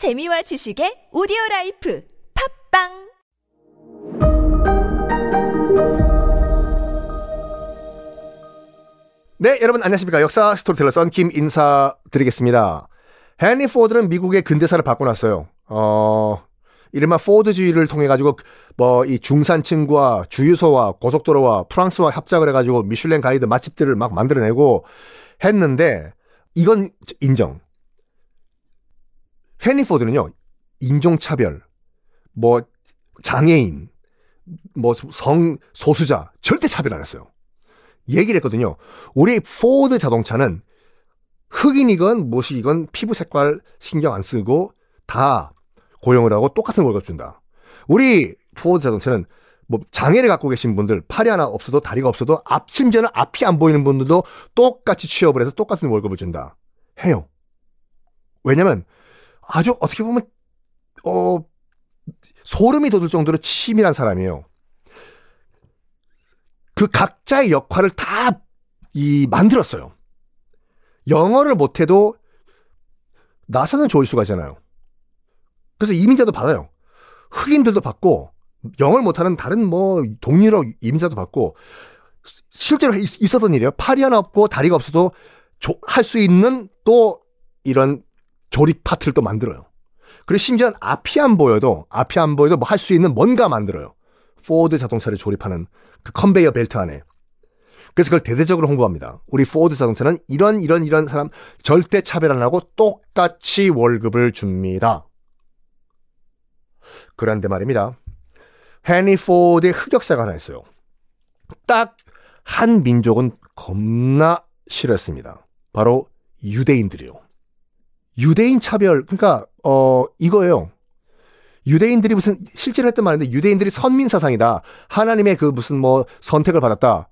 재미와 지식의 오디오 라이프 팟빵 네, 여러분 안녕하십니까. 역사 스토리텔러 썬킴 인사드리겠습니다. 헨리 포드는 미국의 근대사를 바꿔 놨어요. 어, 이른바 포드주의를 통해 가지고 뭐 이 중산층과 주유소와 고속도로와 프랑스와 합작을 해 가지고 미슐랭 가이드 맛집들을 막 만들어내고 했는데 이건 인정. 헨리 포드는요 인종차별, 뭐 장애인, 뭐 성 소수자 절대 차별 안 했어요. 얘기를 했거든요. 우리 포드 자동차는 흑인이건 무엇이건 피부 색깔 신경 안 쓰고 다 고용을 하고 똑같은 월급 준다. 우리 포드 자동차는 뭐 장애를 갖고 계신 분들 팔이 하나 없어도 다리가 없어도 앞 심지어는 앞이 안 보이는 분들도 똑같이 취업을 해서 똑같은 월급을 준다. 해요. 왜냐면 아주 어떻게 보면 어 소름이 돋을 정도로 치밀한 사람이에요. 그 각자의 역할을 다 이 만들었어요. 영어를 못해도 나사는 좋을 수가 있잖아요. 그래서 이민자도 받아요. 흑인들도 받고 영어를 못하는 다른 뭐 동유럽 이민자도 받고 실제로 있, 있었던 일이에요. 팔이 하나 없고 다리가 없어도 할 수 있는 또 이런 조립 파트를 또 만들어요. 그리고 심지어 앞이 안 보여도 앞이 안 보여도 뭐 할 수 있는 뭔가 만들어요. 포드 자동차를 조립하는 그 컨베이어 벨트 안에. 그래서 그걸 대대적으로 홍보합니다. 우리 포드 자동차는 이런 이런 이런 사람 절대 차별 안 하고 똑같이 월급을 줍니다. 그런데 말입니다. 헤니 포드의 흑역사가 하나 있어요. 딱 한 민족은 겁나 싫었습니다. 바로 유대인들이요. 유대인 차별, 그러니까, 어, 이거예요. 유대인들이 무슨, 실제로 했던 말인데, 유대인들이 선민 사상이다. 하나님의 그 무슨 뭐 선택을 받았다.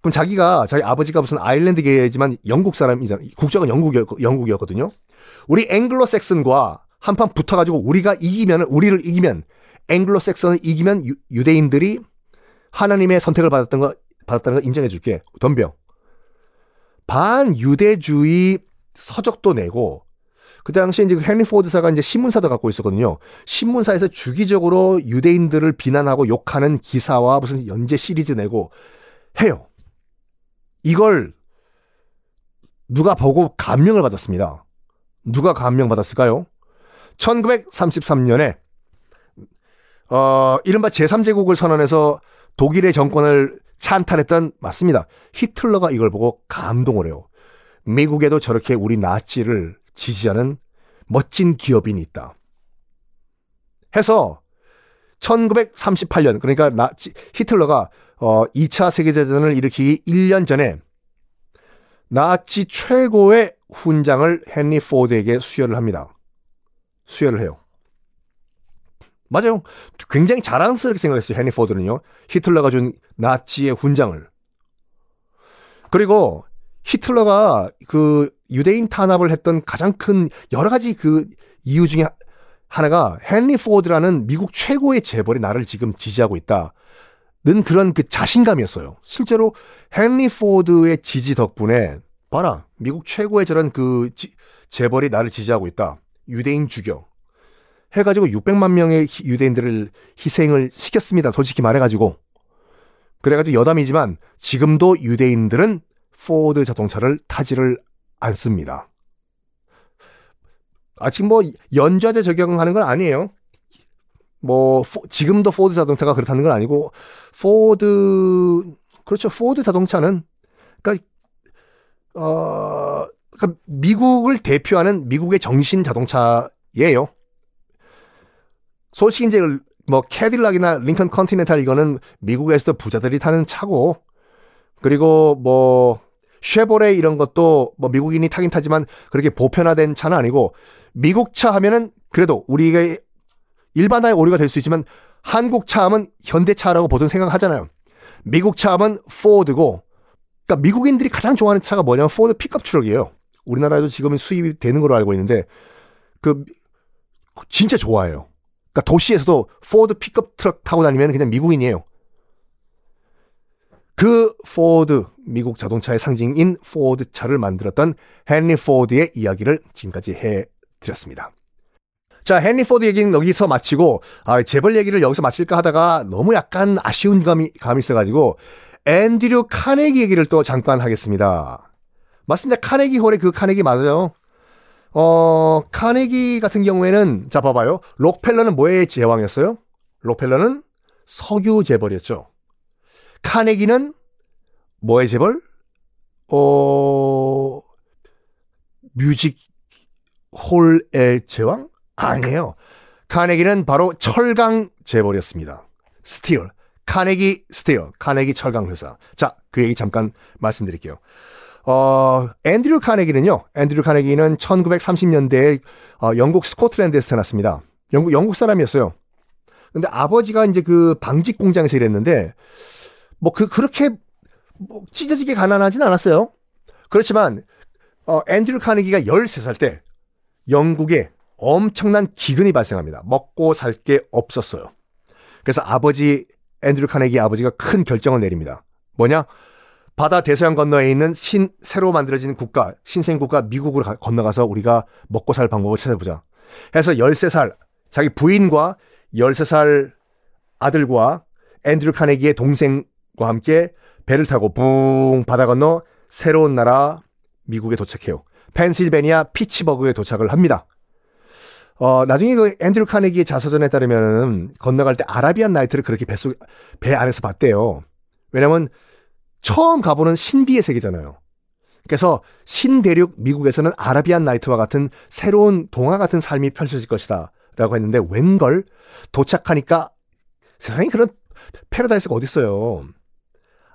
그럼 자기가, 자기 아버지가 무슨 아일랜드계지만 영국 사람이잖아. 국적은 영국이었, 영국이었거든요. 우리 앵글로 섹슨과 한판 붙어가지고 우리가 이기면, 우리를 이기면, 앵글로 섹슨을 이기면 유, 대인들이 하나님의 선택을 받았던 거, 받았다는 걸 인정해 줄게. 덤벼. 반유대주의 서적도 내고 그 당시에 이제 헨리 포드사가 이제 신문사도 갖고 있었거든요. 신문사에서 주기적으로 유대인들을 비난하고 욕하는 기사와 무슨 연재 시리즈 내고 해요. 이걸 누가 보고 감명을 받았습니다. 누가 감명 받았을까요? 1933년에 어 이른바 제3제국을 선언해서 독일의 정권을 찬탈했던 맞습니다. 히틀러가 이걸 보고 감동을 해요. 미국에도 저렇게 우리 나치를 지지하는 멋진 기업인이 있다. 해서 1938년 그러니까 나치 히틀러가 어 2차 세계대전을 일으키기 1년 전에 나치 최고의 훈장을 헨리 포드에게 수여를 합니다. 수여를 해요. 맞아요. 굉장히 자랑스럽게 생각했어요. 헨리 포드는요. 히틀러가 준 나치의 훈장을. 그리고 히틀러가 그 유대인 탄압을 했던 가장 큰 여러 가지 그 이유 중에 하나가 헨리 포드라는 미국 최고의 재벌이 나를 지금 지지하고 있다. 는 그런 그 자신감이었어요. 실제로 헨리 포드의 지지 덕분에 봐라 미국 최고의 저런 그 지, 재벌이 나를 지지하고 있다. 유대인 죽여. 해가지고 600만 명의 유대인들을 희생을 시켰습니다. 솔직히 말해가지고. 그래가지고 여담이지만 지금도 유대인들은 포드 자동차를 타지를 않습니다. 아직 뭐 연좌제 적용하는 건 아니에요. 뭐 포, 지금도 포드 자동차가 그렇다는 건 아니고 포드 그렇죠. 포드 자동차는 그러니까 어 그러니까 미국을 대표하는 미국의 정신 자동차예요. 솔직히 이제 뭐 캐딜락이나 링컨 컨티넨탈 이거는 미국에서도 부자들이 타는 차고 그리고 뭐 쉐보레 이런 것도 뭐 미국인이 타긴 타지만 그렇게 보편화된 차는 아니고 미국 차 하면은 그래도 우리가 일반화의 오류가 될 수 있지만 한국 차 하면 현대차라고 보통 생각하잖아요. 미국 차 하면 포드고 그러니까 미국인들이 가장 좋아하는 차가 뭐냐면 포드 픽업 트럭이에요. 우리나라에도 지금은 수입이 되는 걸로 알고 있는데 그 진짜 좋아해요. 그러니까 도시에서도 포드 픽업 트럭 타고 다니면 그냥 미국인이에요. 그 포드 미국 자동차의 상징인 포드 차를 만들었던 헨리 포드의 이야기를 지금까지 해 드렸습니다. 자, 헨리 포드 얘기는 여기서 마치고, 아, 재벌 얘기를 여기서 마칠까 하다가 너무 약간 아쉬운 감이, 감이 있어가지고, 앤드류 카네기 얘기를 또 잠깐 하겠습니다. 맞습니다. 카네기 홀의 그 카네기 맞아요. 어, 카네기 같은 경우에는, 자, 봐봐요. 록펠러는 뭐의 제왕이었어요? 록펠러는 석유 재벌이었죠. 카네기는 뭐의 재벌? 어, 뮤직 홀의 제왕? 아니에요. 카네기는 바로 철강 재벌이었습니다. 스틸. 카네기 스틸. 카네기 철강 회사. 자, 그 얘기 잠깐 말씀드릴게요. 어, 앤드류 카네기는요. 앤드류 카네기는 1930년대에 어, 영국 스코틀랜드에서 태어났습니다. 영국 영국 사람이었어요. 근데 아버지가 이제 그 방직 공장에서 일했는데 뭐 그 그렇게 뭐 찢어지게 가난하진 않았어요. 그렇지만 어, 앤드류 카네기가 13살 때 영국에 엄청난 기근이 발생합니다. 먹고 살 게 없었어요. 그래서 아버지 앤드류 카네기 아버지가 큰 결정을 내립니다. 뭐냐? 바다 대서양 건너에 있는 신 새로 만들어진 국가, 신생 국가 미국으로 가, 건너가서 우리가 먹고 살 방법을 찾아보자. 해서 13살 자기 부인과 13살 아들과 앤드류 카네기의 동생과 함께 배를 타고 붕 바다 건너 새로운 나라 미국에 도착해요. 펜실베니아 피츠버그에 도착을 합니다. 어, 나중에 그 앤드류 카네기의 자서전에 따르면 건너갈 때 아라비안 나이트를 그렇게 뱃속, 배 안에서 봤대요. 왜냐면 처음 가보는 신비의 세계잖아요. 그래서 신대륙 미국에서는 아라비안 나이트와 같은 새로운 동화 같은 삶이 펼쳐질 것이다. 라고 했는데 웬걸 도착하니까 세상에 그런 패러다이스가 어딨어요.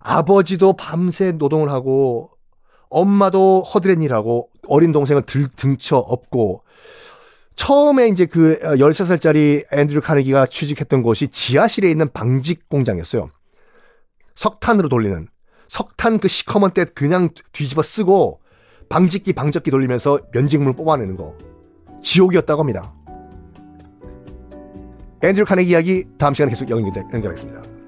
아버지도 밤새 노동을 하고 엄마도 허드렛 일하고 어린 동생은 들, 등쳐 업고 처음에 이제 그 13살짜리 앤드류 카네기가 취직했던 곳이 지하실에 있는 방직 공장이었어요. 석탄으로 돌리는 석탄 그 시커먼 때 그냥 뒤집어 쓰고 방직기 방적기 돌리면서 면직물 뽑아내는 거 지옥이었다고 합니다. 앤드류 카네기 이야기 다음 시간에 계속 연결, 연결하겠습니다.